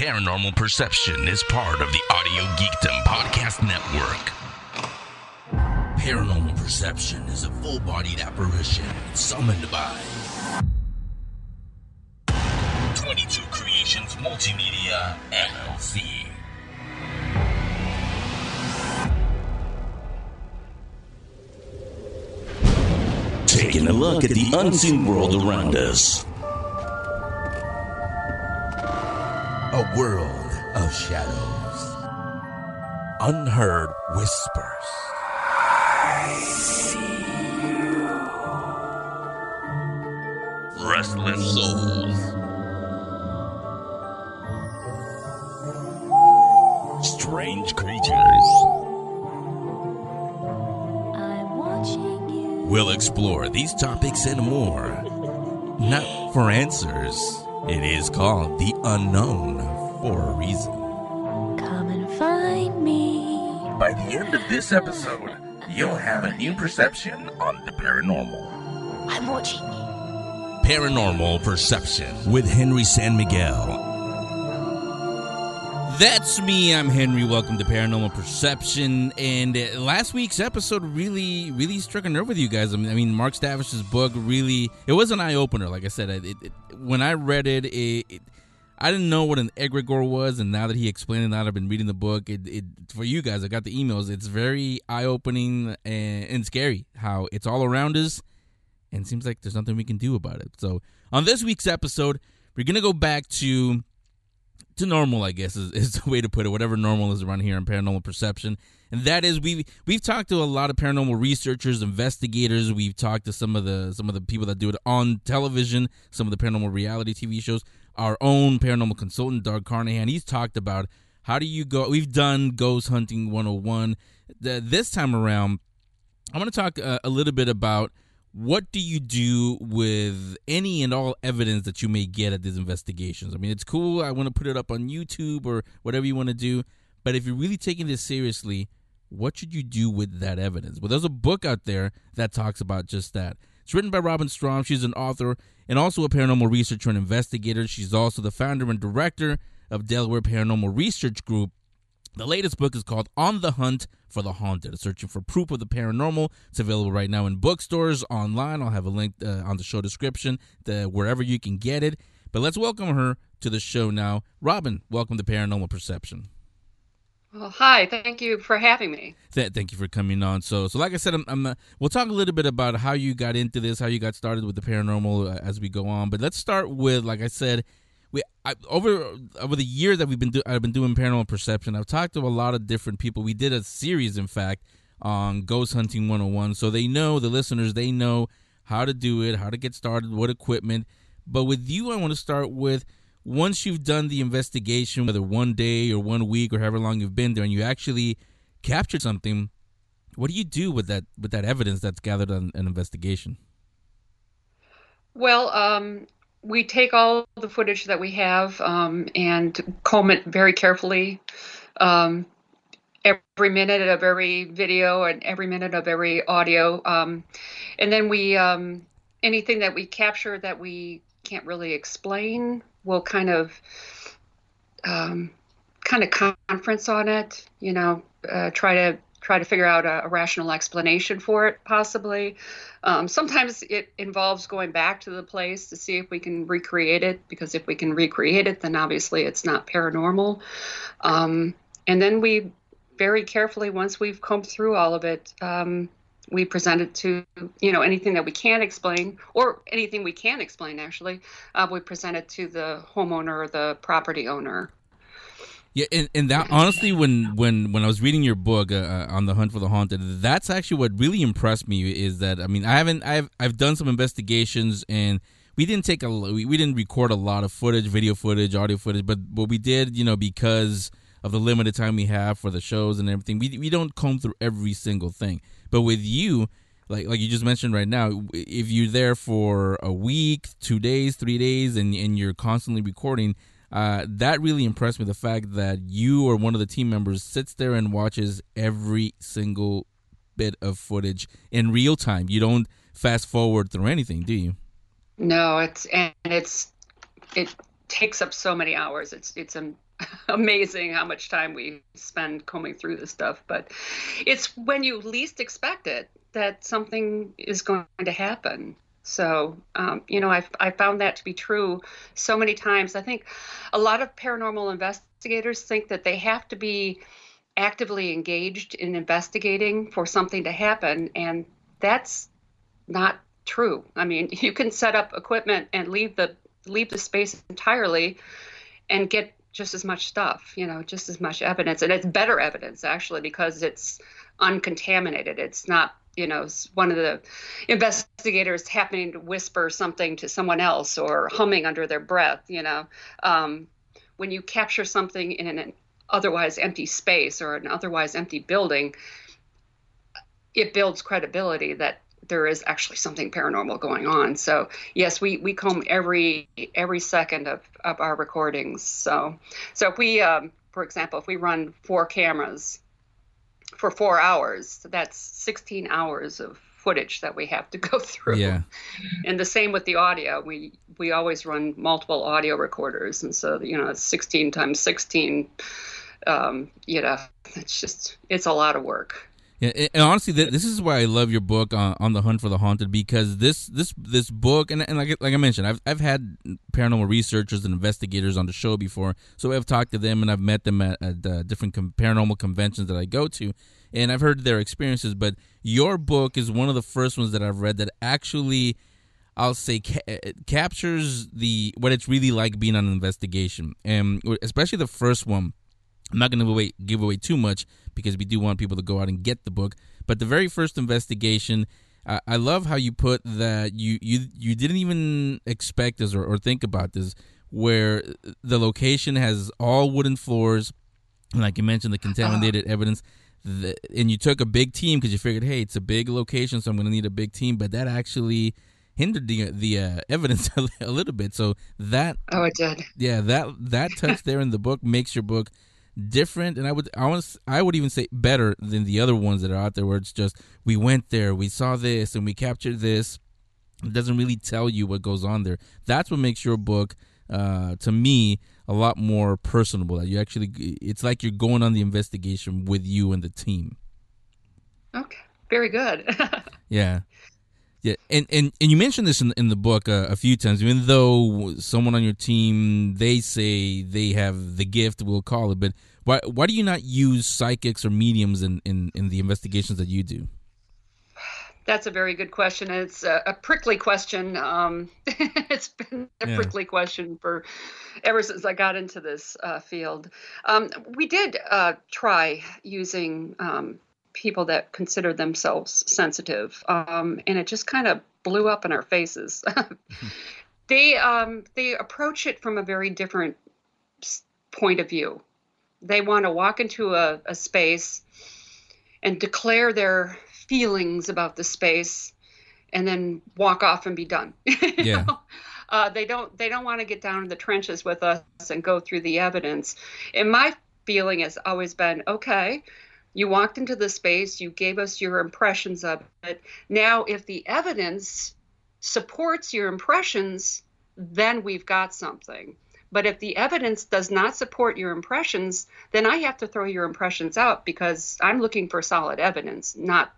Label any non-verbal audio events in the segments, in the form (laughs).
Paranormal Perception is part of the Audio Geekdom Podcast Network. Paranormal Perception is a full bodied apparition summoned by 22 Creations Multimedia LLC. Taking a look at the unseen world around us. Unheard whispers. Restless souls. Strange creatures. I'm watching you. We'll explore these topics and more. Not for answers. It is called the unknown for a reason. The end of this episode, you'll have a new perception on the paranormal. I'm watching you. Paranormal Perception with Henry San Miguel. That's me. I'm Henry. Welcome to Paranormal Perception. And uh, last week's episode really, really struck a nerve with you guys. I mean, I mean Mark Stavish's book really, it was an eye opener. Like I said, it, it, when I read it, it, it, I didn't know what an egregore was. And now that he explained it, now I've been reading the book, it, it for you guys, I got the emails. It's very eye opening and, and scary how it's all around us. And seems like there's nothing we can do about it. So on this week's episode, we're to go back to to normal, I guess is, (laughs) is the way to put it. Whatever normal is around here in paranormal perception, and that is we we've talked to a lot of paranormal researchers, investigators. We've talked to some of the some of the people that do it on television, some of the paranormal reality TV shows. Our own paranormal consultant, Doug Carnahan, he's talked about how do you go. We've done ghost hunting 101. The, this time around, I'm going to talk uh, a little bit about what do you do with any and all evidence that you may get at these investigations? I mean, it's cool. I want to put it up on YouTube or whatever you want to do. But if you're really taking this seriously, what should you do with that evidence? Well, there's a book out there that talks about just that. It's written by Robin Strom. She's an author and also a paranormal researcher and investigator. She's also the founder and director of Delaware Paranormal Research Group. The latest book is called On the Hunt for the Haunted, searching for proof of the paranormal. It's available right now in bookstores, online. I'll have a link uh, on the show description, wherever you can get it. But let's welcome her to the show now. Robin, welcome to Paranormal Perception. Well, hi. Thank you for having me. Th- thank you for coming on. So, so like I said, I'm, I'm uh, we'll talk a little bit about how you got into this, how you got started with the paranormal uh, as we go on. But let's start with, like I said, we I, over over the year that we've been do, I've been doing paranormal perception. I've talked to a lot of different people. We did a series, in fact, on ghost hunting 101, so they know the listeners. They know how to do it, how to get started, what equipment. But with you, I want to start with once you've done the investigation, whether one day or one week or however long you've been there, and you actually captured something. What do you do with that with that evidence that's gathered on an investigation? Well, um, we take all the footage that we have um, and comb it very carefully. Um, every minute of every video and every minute of every audio, um, and then we um, anything that we capture that we can't really explain, we'll kind of um, kind of conference on it. You know, uh, try to try to figure out a, a rational explanation for it, possibly. Um, sometimes it involves going back to the place to see if we can recreate it, because if we can recreate it, then obviously it's not paranormal. Um, and then we very carefully, once we've combed through all of it, um, we present it to, you know, anything that we can't explain, or anything we can explain, actually, uh, we present it to the homeowner or the property owner. Yeah, and, and that honestly, when when when I was reading your book uh, on the hunt for the haunted, that's actually what really impressed me. Is that I mean, I haven't I've I've done some investigations and we didn't take a we, we didn't record a lot of footage, video footage, audio footage, but what we did, you know, because of the limited time we have for the shows and everything, we we don't comb through every single thing. But with you, like like you just mentioned right now, if you're there for a week, two days, three days, and and you're constantly recording uh, that really impressed me. The fact that you or one of the team members sits there and watches every single bit of footage in real time. You don't fast forward through anything, do you? No, it's and it's it takes up so many hours. It's it's um, (laughs) amazing how much time we spend combing through this stuff. But it's when you least expect it that something is going to happen. So, um, you know, I've, I found that to be true so many times. I think a lot of paranormal investigators think that they have to be actively engaged in investigating for something to happen, and that's not true. I mean, (laughs) you can set up equipment and leave the leave the space entirely and get just as much stuff, you know, just as much evidence. And it's better evidence actually because it's uncontaminated. It's not, you know, one of the investigators happening to whisper something to someone else or humming under their breath, you know. Um, when you capture something in an otherwise empty space or an otherwise empty building, it builds credibility that there is actually something paranormal going on. So yes, we we comb every every second of, of our recordings. So so if we, um, for example, if we run four cameras for four hours, that's 16 hours of footage that we have to go (laughs) through. Yeah. And the same with the audio. We we always run multiple audio recorders, and so you know it's 16 times 16. Um, you know, it's just it's a lot of work. Yeah, and honestly, this is why I love your book on, on the hunt for the haunted because this this this book and, and like like I mentioned, I've I've had paranormal researchers and investigators on the show before, so I've talked to them and I've met them at, at uh, different com- paranormal conventions that I go to, and I've heard their experiences. But your book is one of the first ones that I've read that actually. I'll say ca- captures the what it's really like being on an investigation, and especially the first one. I'm not going to give away too much because we do want people to go out and get the book. But the very first investigation, I, I love how you put that you you you didn't even expect this or, or think about this, where the location has all wooden floors, and like you mentioned, the contaminated uh-huh. evidence. The, and you took a big team because you figured, hey, it's a big location, so I'm going to need a big team. But that actually hindered the the uh, (laughs) evidence a, a, little bit. So that oh, it did. Yeah, that that touch there in the book makes your book different and i would i want i would even say better than the other ones that are out there where it's just we went there we saw this and we captured this. It doesn't really tell you what goes on there. That's what makes your book uh, to me a lot more personable that you actually it's like you're going on the investigation with you and the team. Okay. Very good. (laughs) Yeah yeah, and, and, and you mentioned this in, in the book uh, a few times. Even though someone on your team they say they have the gift, we'll call it, but why why do you not use psychics or mediums in, in, in the investigations that you do? That's a very good question. It's a, a prickly question. Um, (laughs) it's been a yeah. prickly question for ever since I got into this uh, field. Um, we did uh, try using um, people that consider themselves sensitive, um, and it just kind of blew up in our faces. (laughs) they um, they approach it from a very different point of view. They want to walk into a, a space and declare their feelings about the space, and then walk off and be done. (laughs) yeah. Uh, they don't they don't want to get down in the trenches with us and go through the evidence. And my feeling has always been okay you walked into the space, you gave us your impressions of it. Now, if the evidence supports your impressions, then we've got something. But if the evidence does not support your impressions, then I have to throw your impressions out because I'm looking for solid evidence, not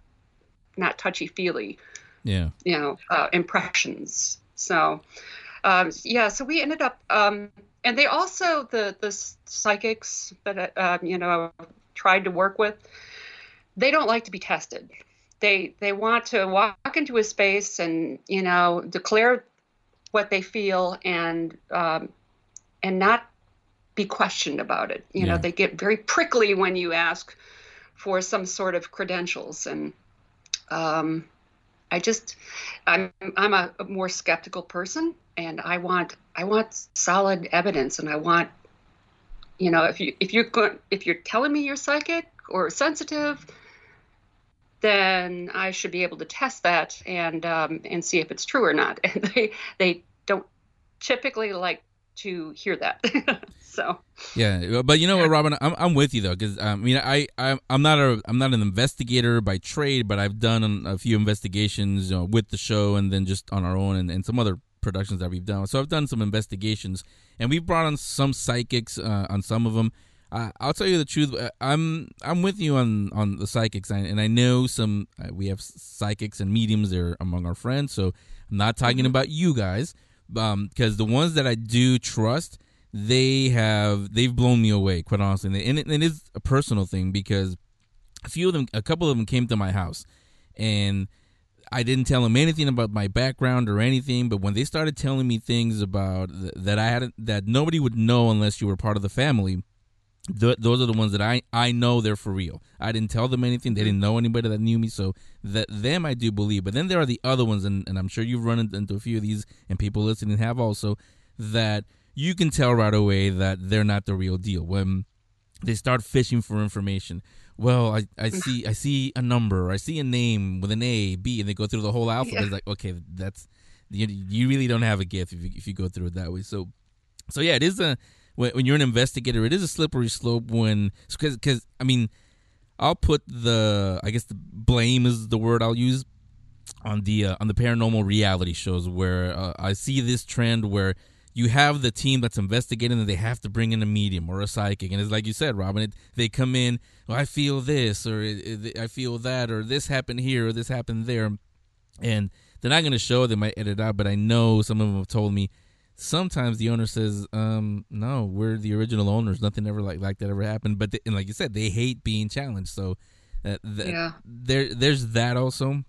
not touchy feely. Yeah. You know, uh, impressions. So, um, yeah. So we ended up, um, and they also the the psychics that uh, you know tried to work with, they don't like to be tested. They they want to walk into a space and you know declare what they feel and um, and not be questioned about it. You yeah. know, they get very prickly when you ask for some sort of credentials and um, I just I'm I'm a, a more skeptical person and I want I want solid evidence and I want you know if you if you're going if you're telling me you're psychic or sensitive then i should be able to test that and um, and see if it's true or not. (laughs) And they they don't typically like to hear that. (laughs) So. Yeah but you know what robin? I'm, I'm with you though because i mean i I'm, I'm not a i'm not an investigator by trade but i've done a few investigations you know, with the show and then just on our own and, and some other productions that we've done. So I've done some investigations, and we've brought on some psychics uh, on some of them. Uh, I'll tell you the truth. uh, I'm I'm with you on on the psychics, and and I know some. Uh, we have psychics and mediums there among our friends. So I'm not talking about you guys, because the ones that I do trust, they have they've blown me away, quite honestly. And, it, and it, it is a personal thing because a few of them, a couple of them came to my house, and I didn't tell them anything about my background or anything. But when they started telling me things about th- that I had that nobody would know unless you were part of the family, th- those are the ones that I I know they're for real. I didn't tell them anything. They didn't know anybody that knew me, so that them I do believe. But then there are the other ones, and, and I'm sure you've run into a few of these, and people listening have also that you can tell right away that they're not the real deal when they start fishing for information. Well, I, I (laughs) see I see a number, I see a name with an A, B, and they go through the whole alphabet. Yeah. It's like, okay, that's you, you really don't have a gift if you, if you go through it that way. So, so yeah, it is a when, when you're an investigator, it is a slippery slope when because I mean, I'll put the I guess the blame is the word I'll use on the uh, on the paranormal reality shows where uh, I see this trend where you have the team that's investigating and they have to bring in a medium or a psychic. And it's like you said Robin it, they come in well, I feel this or I feel that or this happened here or this happened there. And they're not going to show they might edit out but I know some of them have told me sometimes the owner says um no we're the original owners. Nothing ever like like that ever happened. But they, and like you said they hate being challenged. So that, that Yeah. there there's that also.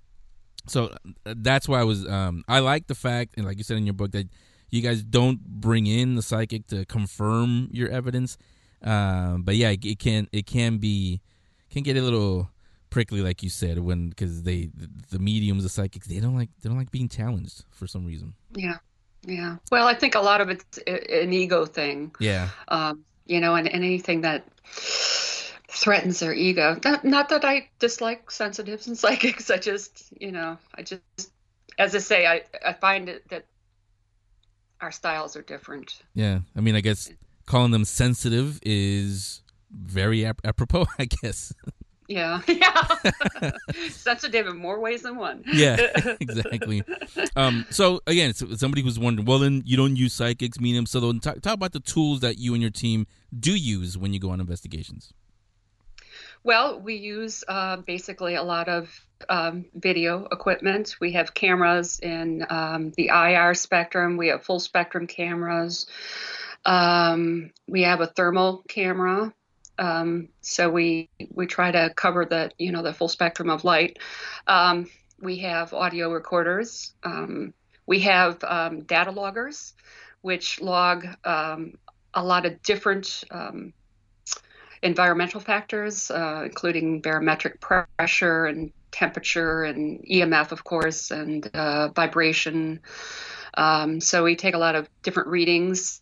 So uh, that's why I was um I like the fact and like you said in your book that you guys don't bring in the psychic to confirm your evidence um but yeah it, it can it can be can get a little prickly like you said when because they the, the mediums the psychics they don't like they don't like being challenged for some reason Yeah. Yeah. Well, I think a lot of it's an ego thing. yeah um, you know, and anything that threatens their ego. Not, not that I dislike sensitives and (laughs) psychics. I just, you know, I just, as I say, I, I find it that our styles are different. yeah I mean I guess calling them sensitive is very ap- apropos (laughs) I guess Yeah, (laughs) yeah. (laughs) Sensitive in more ways than one. yeah exactly um so again so somebody who's wondering well then you don't use psychics mediums so talk, talk about the tools that you and your team do use when you go on investigations Well, we use uh, basically a lot of um, video equipment. We have cameras in um, the IR spectrum. We have full spectrum cameras. Um, we have a thermal camera. Um, so we we try to cover the you know the full spectrum of light. Um, we have audio recorders. Um, we have data loggers, which log a lot of different um, environmental factors, uh, including barometric pressure and temperature and EMF, of course, and uh, vibration. Um, so we take a lot of different readings.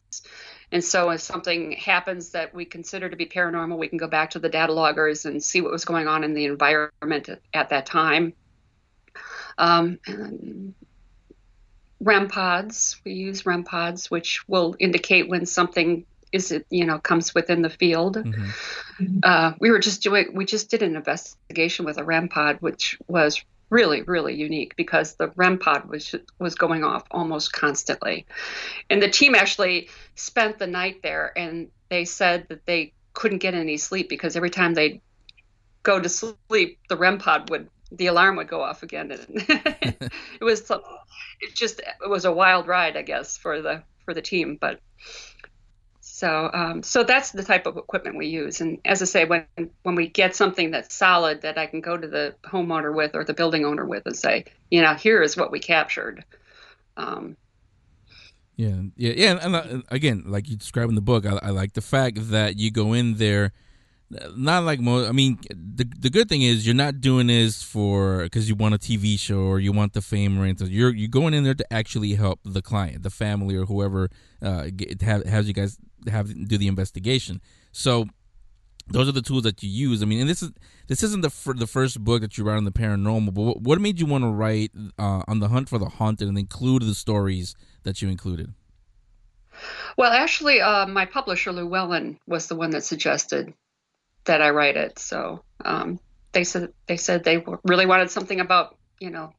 And so if something happens that we consider to be paranormal, we can go back to the data loggers and see what was going on in the environment at, at that time. Um, REM pods, we use REM pods, which will indicate when something is it you know comes within the field. Mm-hmm. Uh, we were just doing we just did an investigation with a REM pod, which was really really unique because the REM pod was was going off almost constantly, and the team actually spent the night there, and they said that they couldn't get any sleep because every time they go to sleep, the REM pod would the alarm would go off again. and (laughs) it was it just it was a wild ride, I guess, for the for the team, but. So, um, so that's the type of equipment we use. And as I say, when when we get something that's solid that I can go to the homeowner with or the building owner with and say, you know, here is what we captured. Um, Yeah, yeah, yeah. And uh, again, like you describe in the book, I, I like the fact that you go in there, not like most. I mean, the the good thing is you're not doing this for because you want a TV show or you want the fame or anything. You're you're going in there to actually help the client, the family, or whoever uh, have has you guys have do the investigation. So those are the tools that you use. I mean, and this is this isn't the fir- the first book that you write on the paranormal, but what, made you want to write uh, on the hunt for the haunted and include the stories that you included? well, actually, uh, my publisher Llewellyn was the one that suggested that I write it. So um, they said they said they really wanted something about you know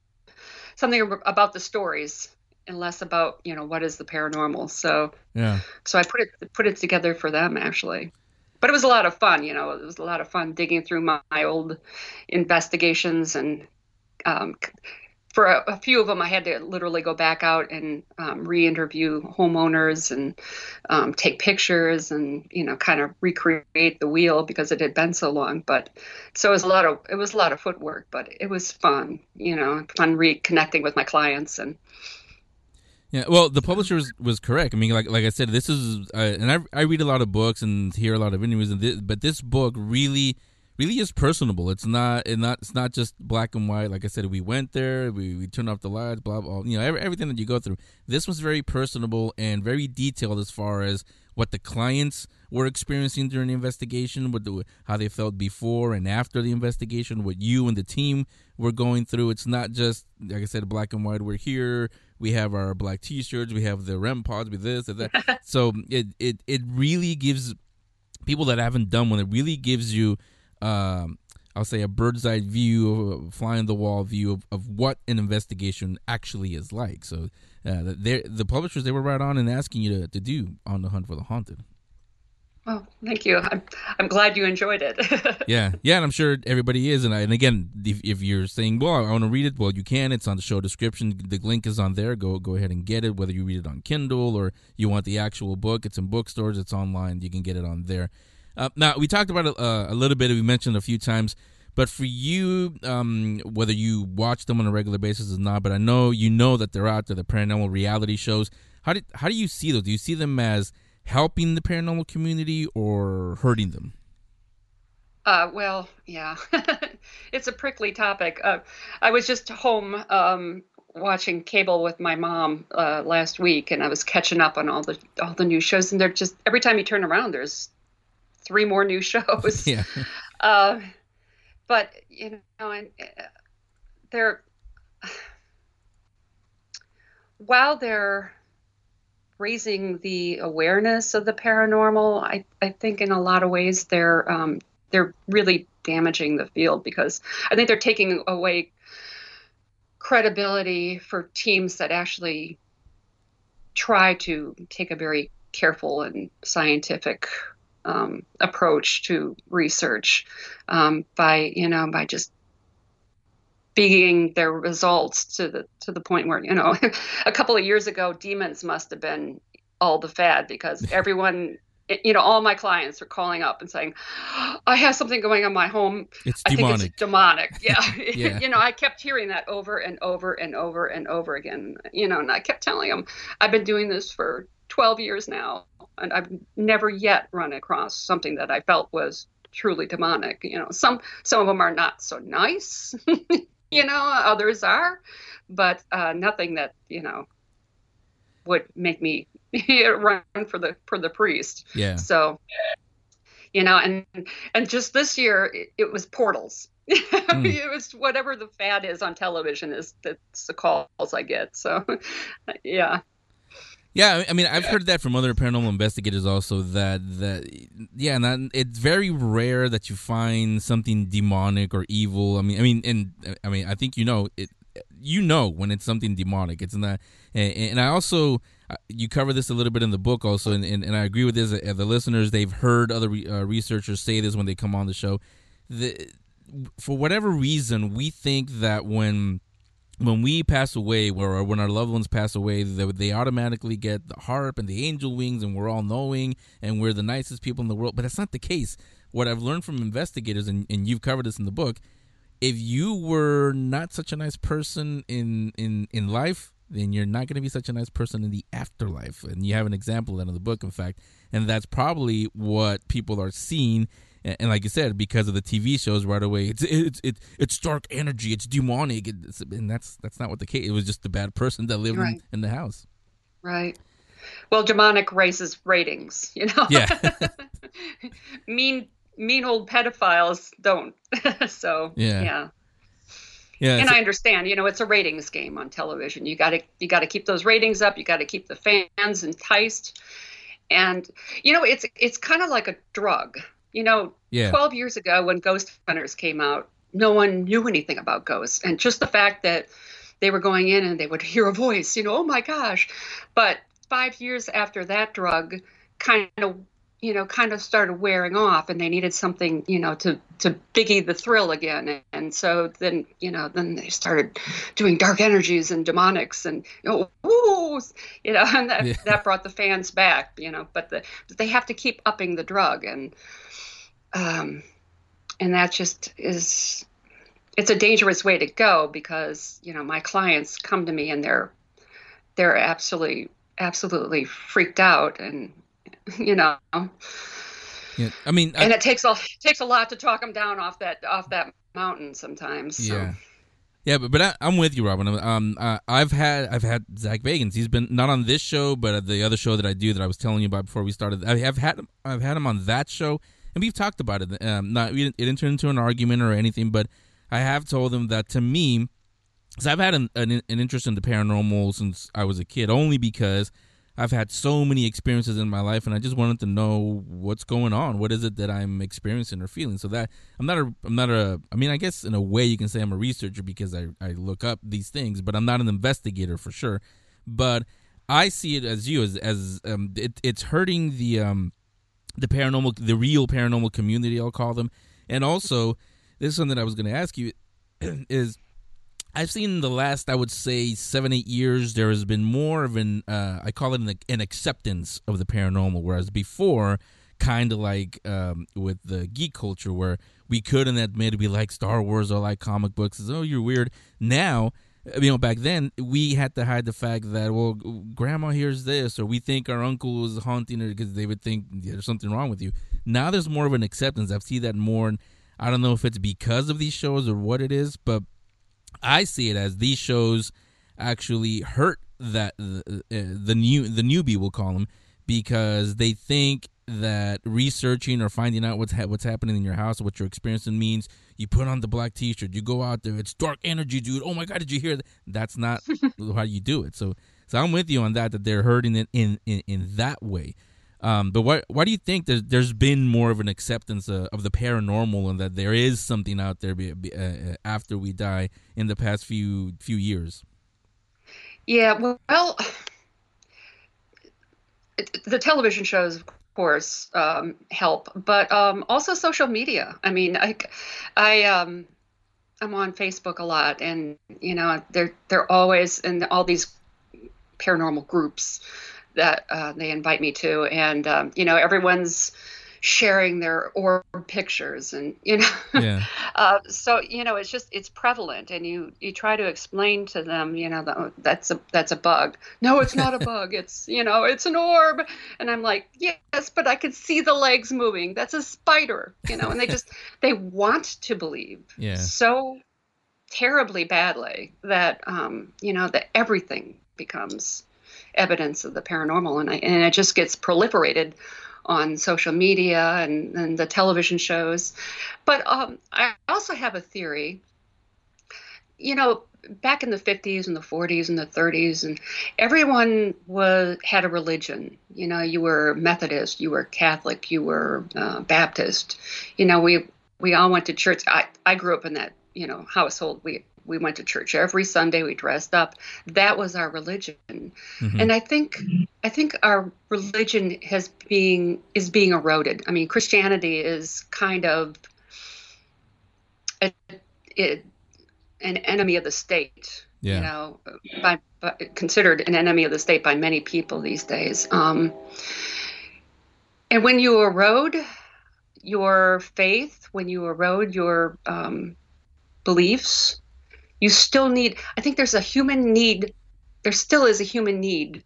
something about the stories and less about you know what is the paranormal. So Yeah. so I put it put it together for them actually. But it was a lot of fun, you know. It was a lot of fun digging through my, my old investigations, and um, for a, a few of them, I had to literally go back out and um, re-interview homeowners and um, take pictures, and you know, kind of recreate the wheel because it had been so long. But so it was a lot of it was a lot of footwork, but it was fun, you know, fun reconnecting with my clients and Yeah, well, the publisher was, was correct. I mean, like like I said, this is, uh, and I I read a lot of books and hear a lot of interviews, and this, but this book really really is personable. It's not it not it's not just black and white. Like I said, we went there, we, we turned off the lights, blah blah. You know, every, everything that you go through. This was very personable and very detailed as far as what the clients were experiencing during the investigation, what the, how they felt before and after the investigation, what you and the team were going through. It's not just like I said, black and white. We're here. We have our black T-shirts. We have the REM pods with this and that. (laughs) so it it it really gives people that haven't done one. It really gives you, um, I'll say, a bird's eye view, of a fly on the wall view of, of what an investigation actually is like. So uh, the publishers they were right on in asking you to, to do on the hunt for the haunted. Oh, thank you. I'm I'm glad you enjoyed it. (laughs) Yeah, yeah, and I'm sure everybody is. And I, and again, if, if you're saying, "Well, I want to read it," well, you can. It's on the show description. The link is on there. Go go ahead and get it. Whether you read it on Kindle or you want the actual book, it's in bookstores. It's online. You can get it on there. Uh, now we talked about it uh, a little bit. We mentioned a few times. But for you, um, whether you watch them on a regular basis or not, but I know you know that they're out there, the paranormal reality shows. How did how do you see those? Do you see them as helping the paranormal community or hurting them? Uh, well, yeah, (laughs) it's a prickly topic. Uh, I was just home um, watching cable with my mom uh, last week, and I was catching up on all the all the new shows. And they're just every time you turn around, there's three more new (laughs) shows. (laughs) Yeah. Uh, but you know, and uh, they're (sighs) while they're raising the awareness of the paranormal, I, I think in a lot of ways they're um, they're really damaging the field because I think they're taking away credibility for teams that actually try to take a very careful and scientific um, approach to research um, by you know by just being their results to the to the point where you know (laughs) a couple of years ago demons must have been all the fad because (laughs) everyone you know all my clients are calling up and saying i have something going on in my home It's i think demonic. it's demonic (laughs) yeah. Yeah. you know i kept hearing that over and over and over and over again you know and i kept telling them i've been doing this for 12 years now and i've never yet run across something that i felt was truly demonic you know some some of them are not so nice (laughs) you know others are but uh, nothing that you know would make me (laughs) run for the for the priest. Yeah. so you know and and just this year it, it was portals. (laughs) It was whatever the fad is on television is that's the calls i get. So yeah Yeah, I mean, I've heard that from other paranormal investigators also. That that yeah, and that, it's very rare that you find something demonic or evil. I mean, I mean, and I mean, I think you know it. You know when it's something demonic. It's not, and, and I also uh, you cover this a little bit in the book also, and, and, and I agree with this. Uh, the listeners they've heard other re, uh, researchers say this when they come on the show. The, for whatever reason, we think that when when we pass away, or when our loved ones pass away, they, automatically get the harp and the angel wings, and we're all knowing, and we're the nicest people in the world. But that's not the case. What I've learned from investigators, and, and you've covered this in the book, if you were not such a nice person in in in life, then you're not going to be such a nice person in the afterlife. And you have an example of that in the book, in fact, and that's probably what people are seeing. And, and like you said, because of the TV shows, right away, it's it's it's, it's dark energy, it's demonic, it's, and that's that's not what the case. It was just the bad person that lived Right. in, in the house. right well demonic raises ratings you know Yeah. (laughs) mean mean old pedophiles don't (laughs) so Yeah. yeah Yeah, and I understand, you know, it's a ratings game on television. You got to you got to keep those ratings up. You got to keep the fans enticed, and you know, it's it's kind of like a drug. You know, yeah, 12 years ago when Ghost Hunters came out, no one knew anything about ghosts, and just the fact that they were going in and they would (laughs) hear a voice, you know, oh my gosh. But five years after that drug kind of you know kind of started wearing off and they needed something you know to to biggie the thrill again and so then you know then they started doing dark energies and demonics and you know, ooh, you know (laughs) and that, Yeah. that brought the fans back you know but the but they have to keep upping the drug and um and that just is it's a dangerous way to go because you know my clients come to me and they're they're absolutely absolutely freaked out and (laughs) you know Yeah, I mean, I- and it takes a takes a lot to talk them down off that off that mountain sometimes so. Yeah. Yeah, but, but I, I'm with you, Robin. Um, uh, I've had I've had Zak Bagans. He's been not on this show, but the other show that I do that I was telling you about before we started. I have had him, I've had him on that show, and we've talked about it. Um, not we didn't, it didn't turn into an argument or anything, but I have told him that to me, because I've had an, an an interest in the paranormal since I was a kid, only because I've had so many experiences in my life, and I just wanted to know what's going on. What is it that I'm experiencing or feeling? So that I'm not a, I'm not a. I mean, I guess in a way you can say I'm a researcher because I I look up these things, but I'm not an investigator for sure. But I see it as you as as um, it, it's hurting the um the paranormal, the real paranormal community. I'll call them, and also this is something I was going to ask you (clears throat) is I've seen the last, I would say, seven, eight years, there has been more of an, uh, I call it an, an acceptance of the paranormal, whereas before, kind of like um, with the geek culture, where we couldn't admit we like Star Wars or like comic books, is, oh, you're weird. Now, you know, back then, we had to hide the fact that, well, grandma hears this, or we think our uncle is haunting her because they would think there's something wrong with you. Now there's more of an acceptance. I've seen that more. I don't know if it's because of these shows or what it is, but I see it as these shows actually hurt that uh, the new the newbie we'll call them because they think that researching or finding out what's ha- what's happening in your house or what you're experiencing means you put on the black t-shirt you go out there it's dark energy dude oh my god did you hear that? That's not (laughs) how you do it. So so I'm with you on that that they're hurting it in in, in that way um, but why why do you think there's there's been more of an acceptance uh, of the paranormal and that there is something out there be, be, uh, after we die in the past few few years? Yeah, well, it, the television shows, of course, um, help, but um, also social media. I mean, I, I, um, I'm on Facebook a lot, and you know, they're they're always in all these paranormal groups that uh, they invite me to, and um, you know, everyone's sharing their orb pictures, and you know, (laughs) Yeah. uh, so you know, it's just it's prevalent, and you you try to explain to them, you know, that, oh, that's a that's a bug. No, it's not a (laughs) bug. It's you know, it's an orb, and I'm like, yes, but I could see the legs moving. That's a spider, you know, and they just (laughs) they want to believe Yeah. so terribly badly that um, you know that everything becomes evidence of the paranormal, and I, and it just gets proliferated on social media and, and the television shows. But um, I also have a theory. You know, back in the 50s and the 40s and the 30s, and everyone was had a religion. You know, you were Methodist, you were Catholic, you were uh, Baptist. You know, we we all went to church. I I grew up in that you know household. We we went to church every Sunday. We dressed up. That was our religion. Mhm. And I think I think our religion has being is being eroded. I mean, Christianity is kind of a, it, an enemy of the state. Yeah. You know, by, by considered an enemy of the state by many people these days. Um, and when you erode your faith, when you erode your um, beliefs, you still need. I think there's a human need. There still is a human need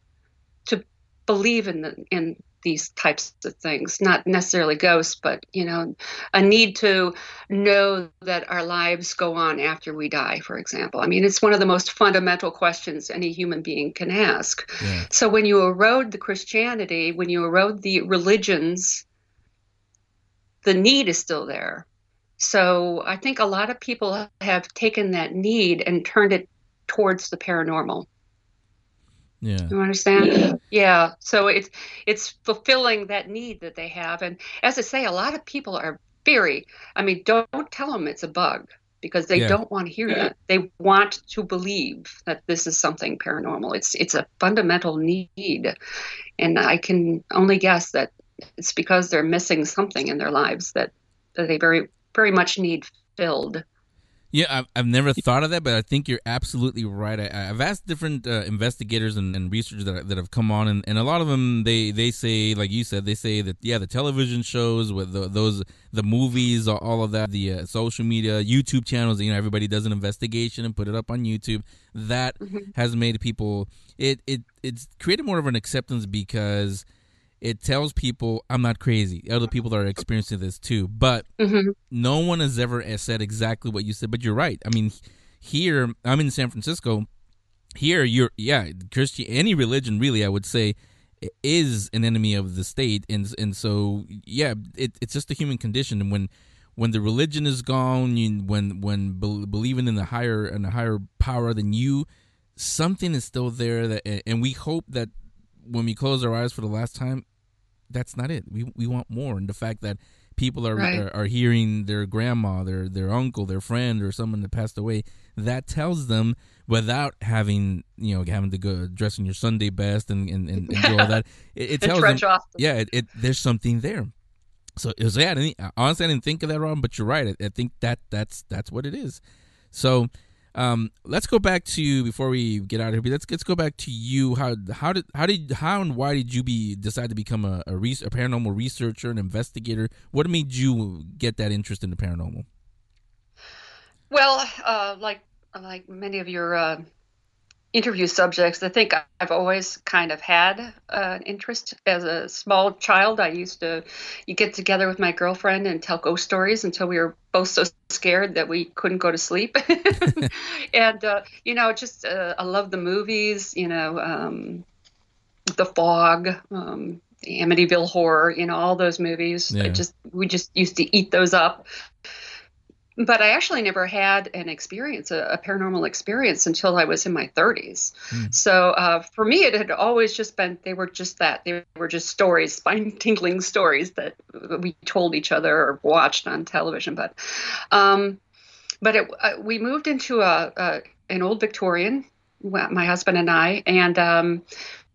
to believe in the in these types of things. Not necessarily ghosts, but you know, a need to know that our lives go on after we die. For example, I mean, it's one of the most fundamental questions any human being can ask. Yeah. So when you erode the Christianity, when you erode the religions, the need is still there. So I think a lot of people have taken that need and turned it towards the paranormal. Yeah. You understand? Yeah. So it's it's fulfilling that need that they have, and as I say, a lot of people are very. I mean, don't, don't tell them it's a bug. because they Yeah. don't want to hear that. They want to believe that this is something paranormal. It's it's a fundamental need, and I can only guess that it's because they're missing something in their lives that, that they very very much need filled. Yeah, I've, I've never thought of that, but I think you're absolutely right. I, I've asked different uh, investigators and, and researchers that, that have come on, and, and a lot of them they, they say, like you said, they say that yeah, the television shows with the, those the movies, all of that, the uh, social media, YouTube channels. You know, everybody does an investigation and put it up on YouTube. That has made people it it it's created more of an acceptance because it tells people I'm not crazy. Other people are experiencing this too, but hmm no one has ever said exactly what you said, but you're right. I mean, here I'm in San Francisco. Here, you're yeah, Christian. Any religion, really, I would say, is an enemy of the state, and and so yeah, it, it's just a human condition. And when when the religion is gone, you, when when bel believing in the higher and a higher power than you, something is still there. That and we hope that when we close our eyes for the last time, that's not it. We we want more, and the fact that people are, Right. are are hearing their grandma, their their uncle, their friend, or someone that passed away, that tells them without having you know having to go dressing your Sunday best and and, and, and do all that. (laughs) It, it tells them, off. yeah, it, it there's something there. So it was yeah. I didn't, honestly, I didn't think of that, Ron, but you're right. I, I think that that's that's what it is. So um, let's go back to before we get out of here. Let's let's go back to you. How how did how did how and why did you be decide to become a a, res- a paranormal researcher, an investigator? What made you get that interest in the paranormal? Well, uh, like like many of your uh, interview subjects, I think I've always kind of had uh, an interest. As a small child, I used to you get together with my girlfriend and tell ghost stories until we were both so scared that we couldn't go to sleep. (laughs) and uh, you know, just uh, I love the movies. You know, um, The Fog. Um, the Amityville Horror, you know, all those movies. I just we just used to eat those up but I actually never had an experience, a, a paranormal experience, until I was in my 30s. Hmm. So uh, for me, it had always just been they were just that they were just stories, spine (laughs) tingling stories that we told each other or watched on television. But um, but it, uh, we moved into a, a an old Victorian, my husband and I, and um,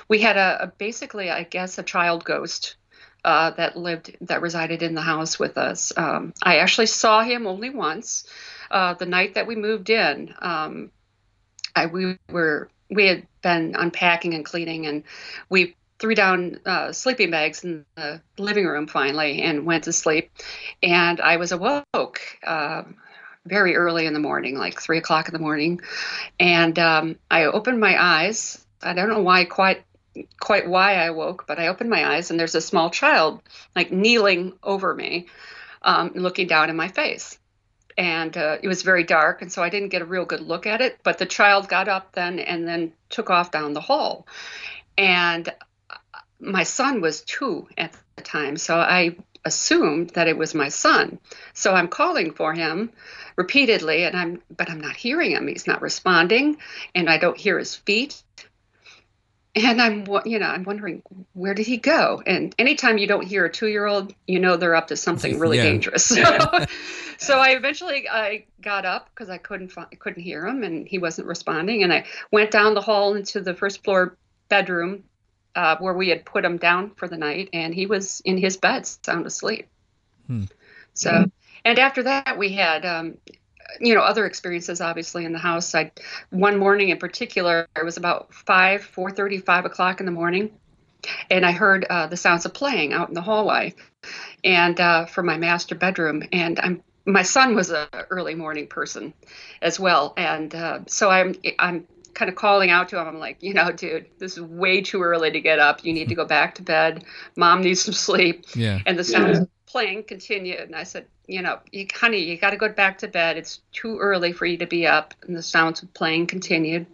we had a, a basically, I guess, a child ghost uh, that lived that resided in the house with us. Um, I actually saw him only once, uh, the night that we moved in. Um, I we were we had been unpacking and cleaning, and we threw down uh, sleeping bags in the living room finally and went to sleep. And I was awoke. Uh, very early in the morning, like three o'clock in the morning, and um, I opened my eyes. I don't know why quite quite why I woke, but I opened my eyes and there's a small child like kneeling over me, um, looking down in my face. And uh, it was very dark, and so I didn't get a real good look at it. But the child got up then and then took off down the hall. And uh, my son was two at the time, so I assumed that it was my son. So I'm calling for him repeatedly, and I'm but I'm not hearing him. He's not responding, and I don't hear his feet and I'm, you know, I'm wondering where did he go? And anytime you don't hear a two-year-old, you know they're up to something really Yeah. dangerous. So, (laughs) so I eventually I got up because I couldn't fi- couldn't hear him, and he wasn't responding. And I went down the hall into the first floor bedroom uh, where we had put him down for the night, and he was in his bed, sound asleep. Hmm. So, and after that, we had. Um, you know other experiences obviously in the house. I one morning in particular it was about 5 4.30 5 o'clock in the morning and i heard uh, the sounds of playing out in the hallway and uh, from my master bedroom. And i'm my son was a early morning person as well. And uh, so i'm i'm kind of calling out to him. I'm like you know dude this is way too early to get up. You need to go back to bed. Mom needs some sleep. Yeah. and the sounds of playing continued and i said you know you, honey you got to go back to bed. It's too early for you to be up. And the sounds of playing continued.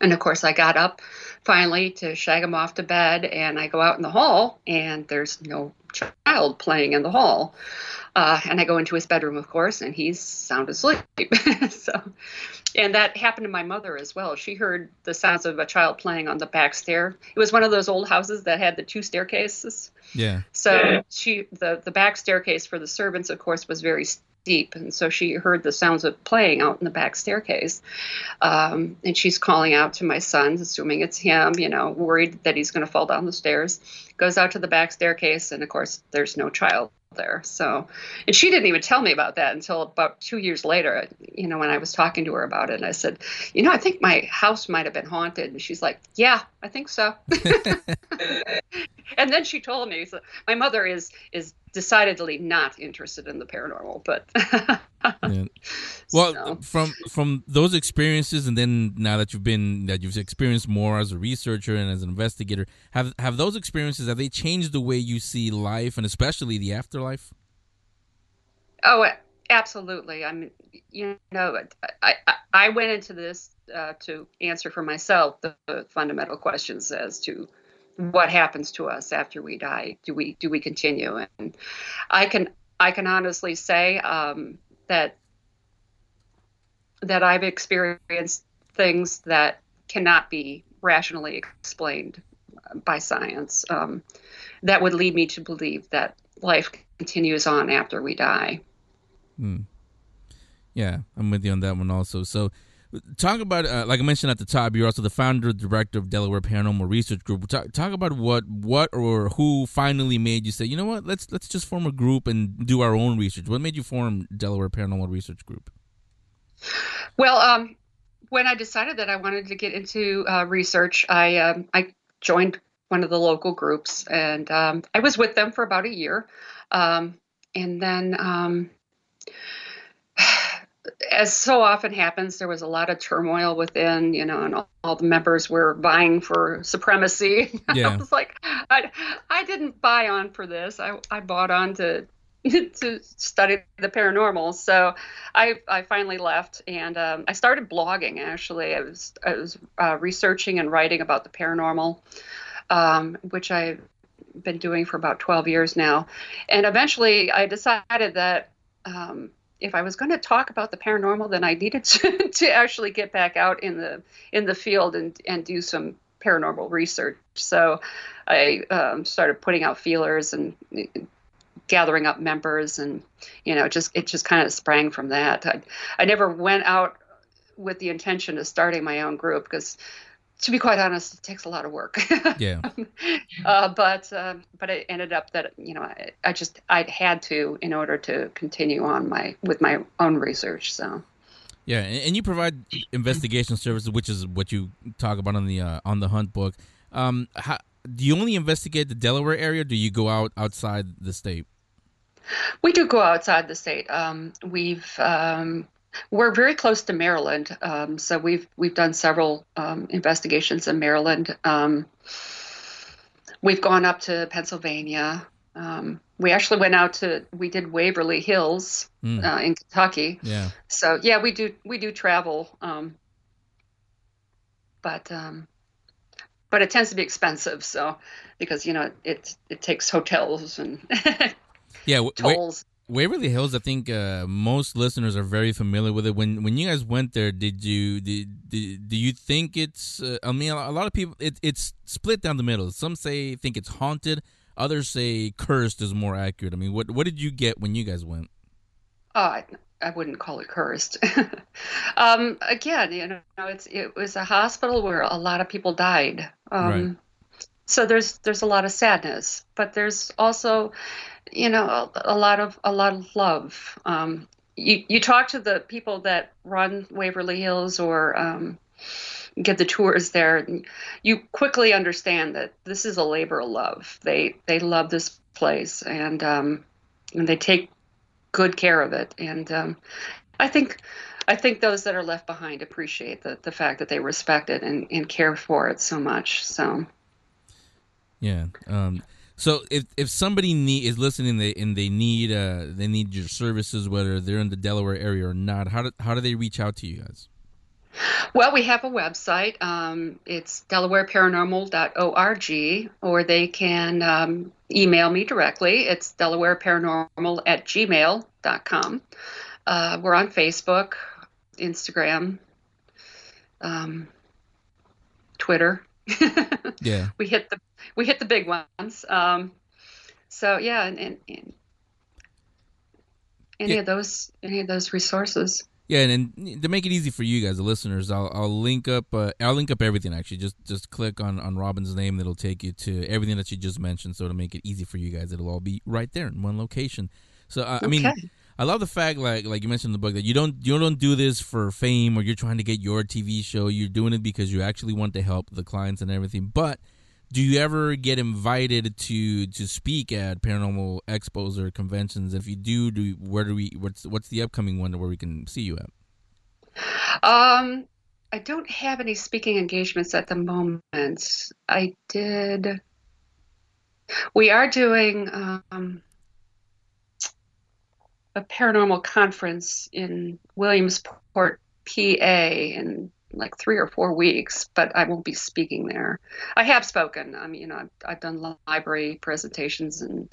And of course i got up finally to shag him off to bed. And i go out in the hall and there's no child playing in the hall uh, and i go into his bedroom of course and he's sound asleep (laughs) so and that happened to my mother as well she heard the sounds of a child playing on the back stair it was one of those old houses that had the two staircases Yeah. so she the the back staircase for the servants, of course, was very steep, and so she heard the sounds of playing out in the back staircase. Um, and she's calling out to my son, assuming it's him, you know, worried that he's going to fall down the stairs. Goes out to the back staircase, and of course, there's no child there. So, and she didn't even tell me about that until about two years later, you know, when I was talking to her about it. And I said, you know, I think my house might have been haunted. And she's like, yeah, I think so. (laughs) (laughs) and then she told me, so my mother is, is decidedly not interested in the paranormal, but. (laughs) yeah. Well, so. from from those experiences, and then now that you've been that you've experienced more as a researcher and as an investigator, have have those experiences have they changed the way you see life and especially the afterlife? Oh, absolutely. I mean, you know, I I, I went into this uh, to answer for myself the, the fundamental questions as to what happens to us after we die? Do we do we continue? And i can i can honestly say um, that that i've experienced things that cannot be rationally explained by science um, that would lead me to believe that life continues on after we die. Hmm. yeah i'm with you on that one also. So talk about uh, like I mentioned at the top. You're also the founder, director of Delaware Paranormal Research Group. Talk, talk about what what or who finally made you say, you know what, let's let's just form a group and do our own research. What made you form Delaware Paranormal Research Group? Well, um, when I decided that I wanted to get into uh, research, I um, I joined one of the local groups, and um, I was with them for about a year, um, and then um, as so often happens, there was a lot of turmoil within, you know, and all, all the members were vying for supremacy. (laughs) Yeah. I was like, I, I didn't buy on for this. I, I bought on to (laughs) to study the paranormal. So I, I finally left and um, I started blogging. Actually, I was I was uh, researching and writing about the paranormal, um, which I've been doing for about 12 years now. And eventually, I decided that. Um, if I was going to talk about the paranormal, then I needed (laughs) to, to actually get back out in the in the field and and do some paranormal research. So I um, started putting out feelers and gathering up members, and you know, just it just kind of sprang from that. I I never went out with the intention of starting my own group because to be quite honest, it takes a lot of work. (laughs) yeah. Uh, but uh, but it ended up that you know I, I just I had to in order to continue on my with my own research. So. Yeah, and you provide investigation services, which is what you talk about on the uh, on the Hunt book. Um, how, do you only investigate the Delaware area? Or do you go out outside the state? We do go outside the state. Um, we've um, we're very close to Maryland, um, so we've we've done several um, investigations in Maryland. Um, we've gone up to Pennsylvania. Um, we actually went out to we did Waverly Hills mm. uh, in Kentucky. Yeah. So yeah, we do we do travel, um, but um, but it tends to be expensive. So because you know it it takes hotels and (laughs) yeah tolls. Waverly Hills, I think uh, most listeners are very familiar with it. When when you guys went there, did you did, did do you think it's? Uh, I mean, a lot of people it, it's split down the middle. Some say think it's haunted, others say cursed is more accurate. I mean, what what did you get when you guys went? Oh, I, I wouldn't call it cursed. (laughs) um, again, you know, it's it was a hospital where a lot of people died. Um, right. So there's there's a lot of sadness, but there's also you know a, a, lot of a lot of love. Um, you you talk to the people that run Waverly Hills or um, get the tours there and you quickly understand that this is a labor of love. They they love this place and um, and they take good care of it. And um, I think I think those that are left behind appreciate the, the fact that they respect it and, and care for it so much. So yeah um, so if if somebody need, is listening they, and they need uh they need your services, whether they're in the Delaware area or not, how do how do they reach out to you guys? Well, we have a website. Um, it's delawareparanormal.org, or they can um, email me directly. It's delawareparanormal at gmail.com. Uh, we're on Facebook, Instagram, um, Twitter. Yeah. (laughs) We hit the we hit the big ones. Um, so yeah, and, and, and any Yeah. of those any of those resources. Yeah, and, and to make it easy for you guys, the listeners, I'll, I'll link up. Uh, I'll link up everything. Actually, just just click on on Robin's name. That'll take you to everything that you just mentioned. So to make it easy for you guys, it'll all be right there in one location. So uh, I mean, Okay. I love the fact, like like you mentioned in the book, that you don't you don't do this for fame or you're trying to get your TV show. You're doing it because you actually want to help the clients and everything. But do you ever get invited to to speak at paranormal expos or conventions? If you do, do where do we? What's what's the upcoming one where we can see you at? Um, I don't have any speaking engagements at the moment. I did. We are doing um, a paranormal conference in Williamsport, PA, in like three or four weeks, but I won't be speaking there. I have spoken. I mean, you know, I've, I've done library presentations and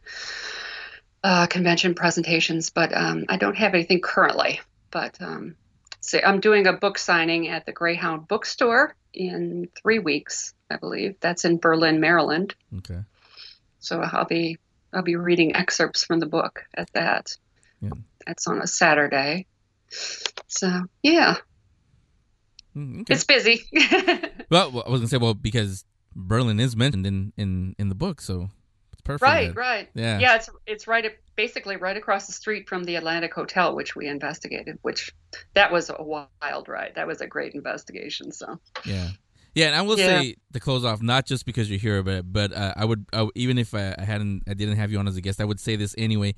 uh, convention presentations, but um, I don't have anything currently. But um, so I'm doing a book signing at the Greyhound Bookstore in three weeks, I believe. That's in Berlin, Maryland. Okay. So I'll be I'll be reading excerpts from the book at that. Yeah. That's on a Saturday. So yeah, Mm, okay. it's busy. (laughs) Well, I was gonna say well because Berlin is mentioned in in in the book, so it's perfect. right, then. right. Yeah. Yeah, it's it's right basically right across the street from the Atlantic Hotel, which we investigated. Which that was a wild ride. That was a great investigation. So Yeah. Yeah, and I will Yeah. say to close off, not just because you're here, but but uh, I would I, even if I, I hadn't I didn't have you on as a guest, I would say this anyway.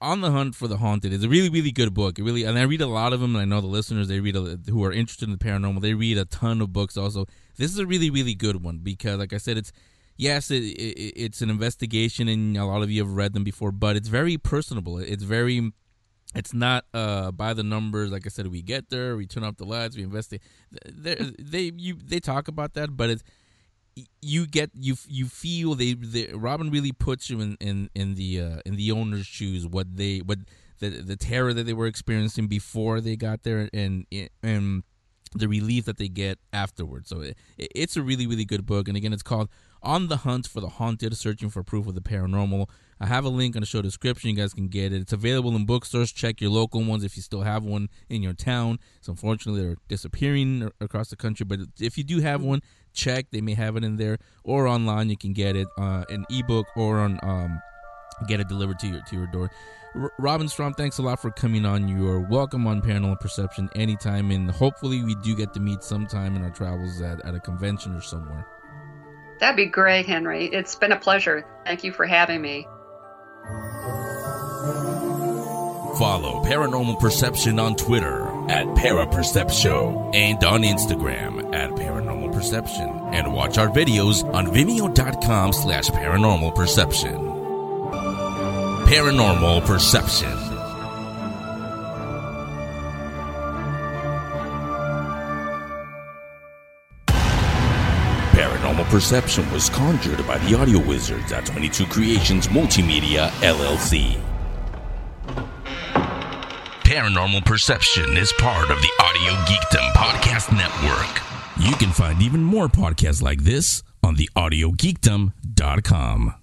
On the Hunt for the Haunted is a really really good book. It really and I read a lot of them. And I know the listeners they read a, who are interested in the paranormal. They read a ton of books. Also, this is a really really good one because, like I said, it's yes, it, it, it's an investigation, and a lot of you have read them before, but it's very personable. It's very it's not uh by the numbers like i said we get there we turn off the lights we investigate they they you they talk about that but it's you get you you feel they, they robin really puts you in in in the uh in the owner's shoes what they what the the terror that they were experiencing before they got there and and the relief that they get afterwards. So it, it's a really really good book. And again it's called on the hunt for the haunted searching for proof of the paranormal i have a link on the show description you guys can get it it's available in bookstores check your local ones if you still have one in your town so unfortunately they're disappearing across the country but if you do have one check they may have it in there or online you can get it uh an ebook or on um get it delivered to your to your door R- Robin Strom, thanks a lot for coming on. You are welcome on Paranormal Perception anytime, and hopefully we do get to meet sometime in our travels at, at a convention or somewhere. that'd be great, Henry. It's been a pleasure. Thank you for having me. Follow Paranormal Perception on Twitter at ParaPerceptShow and on Instagram at Paranormal Perception. And watch our videos on Vimeo.com slash Paranormal Perception. Paranormal Perception. Perception was conjured by the audio wizards at 22 Creations Multimedia LLC. Paranormal Perception is part of the Audio Geekdom Podcast Network. You can find even more podcasts like this on the audiogeekdom.com.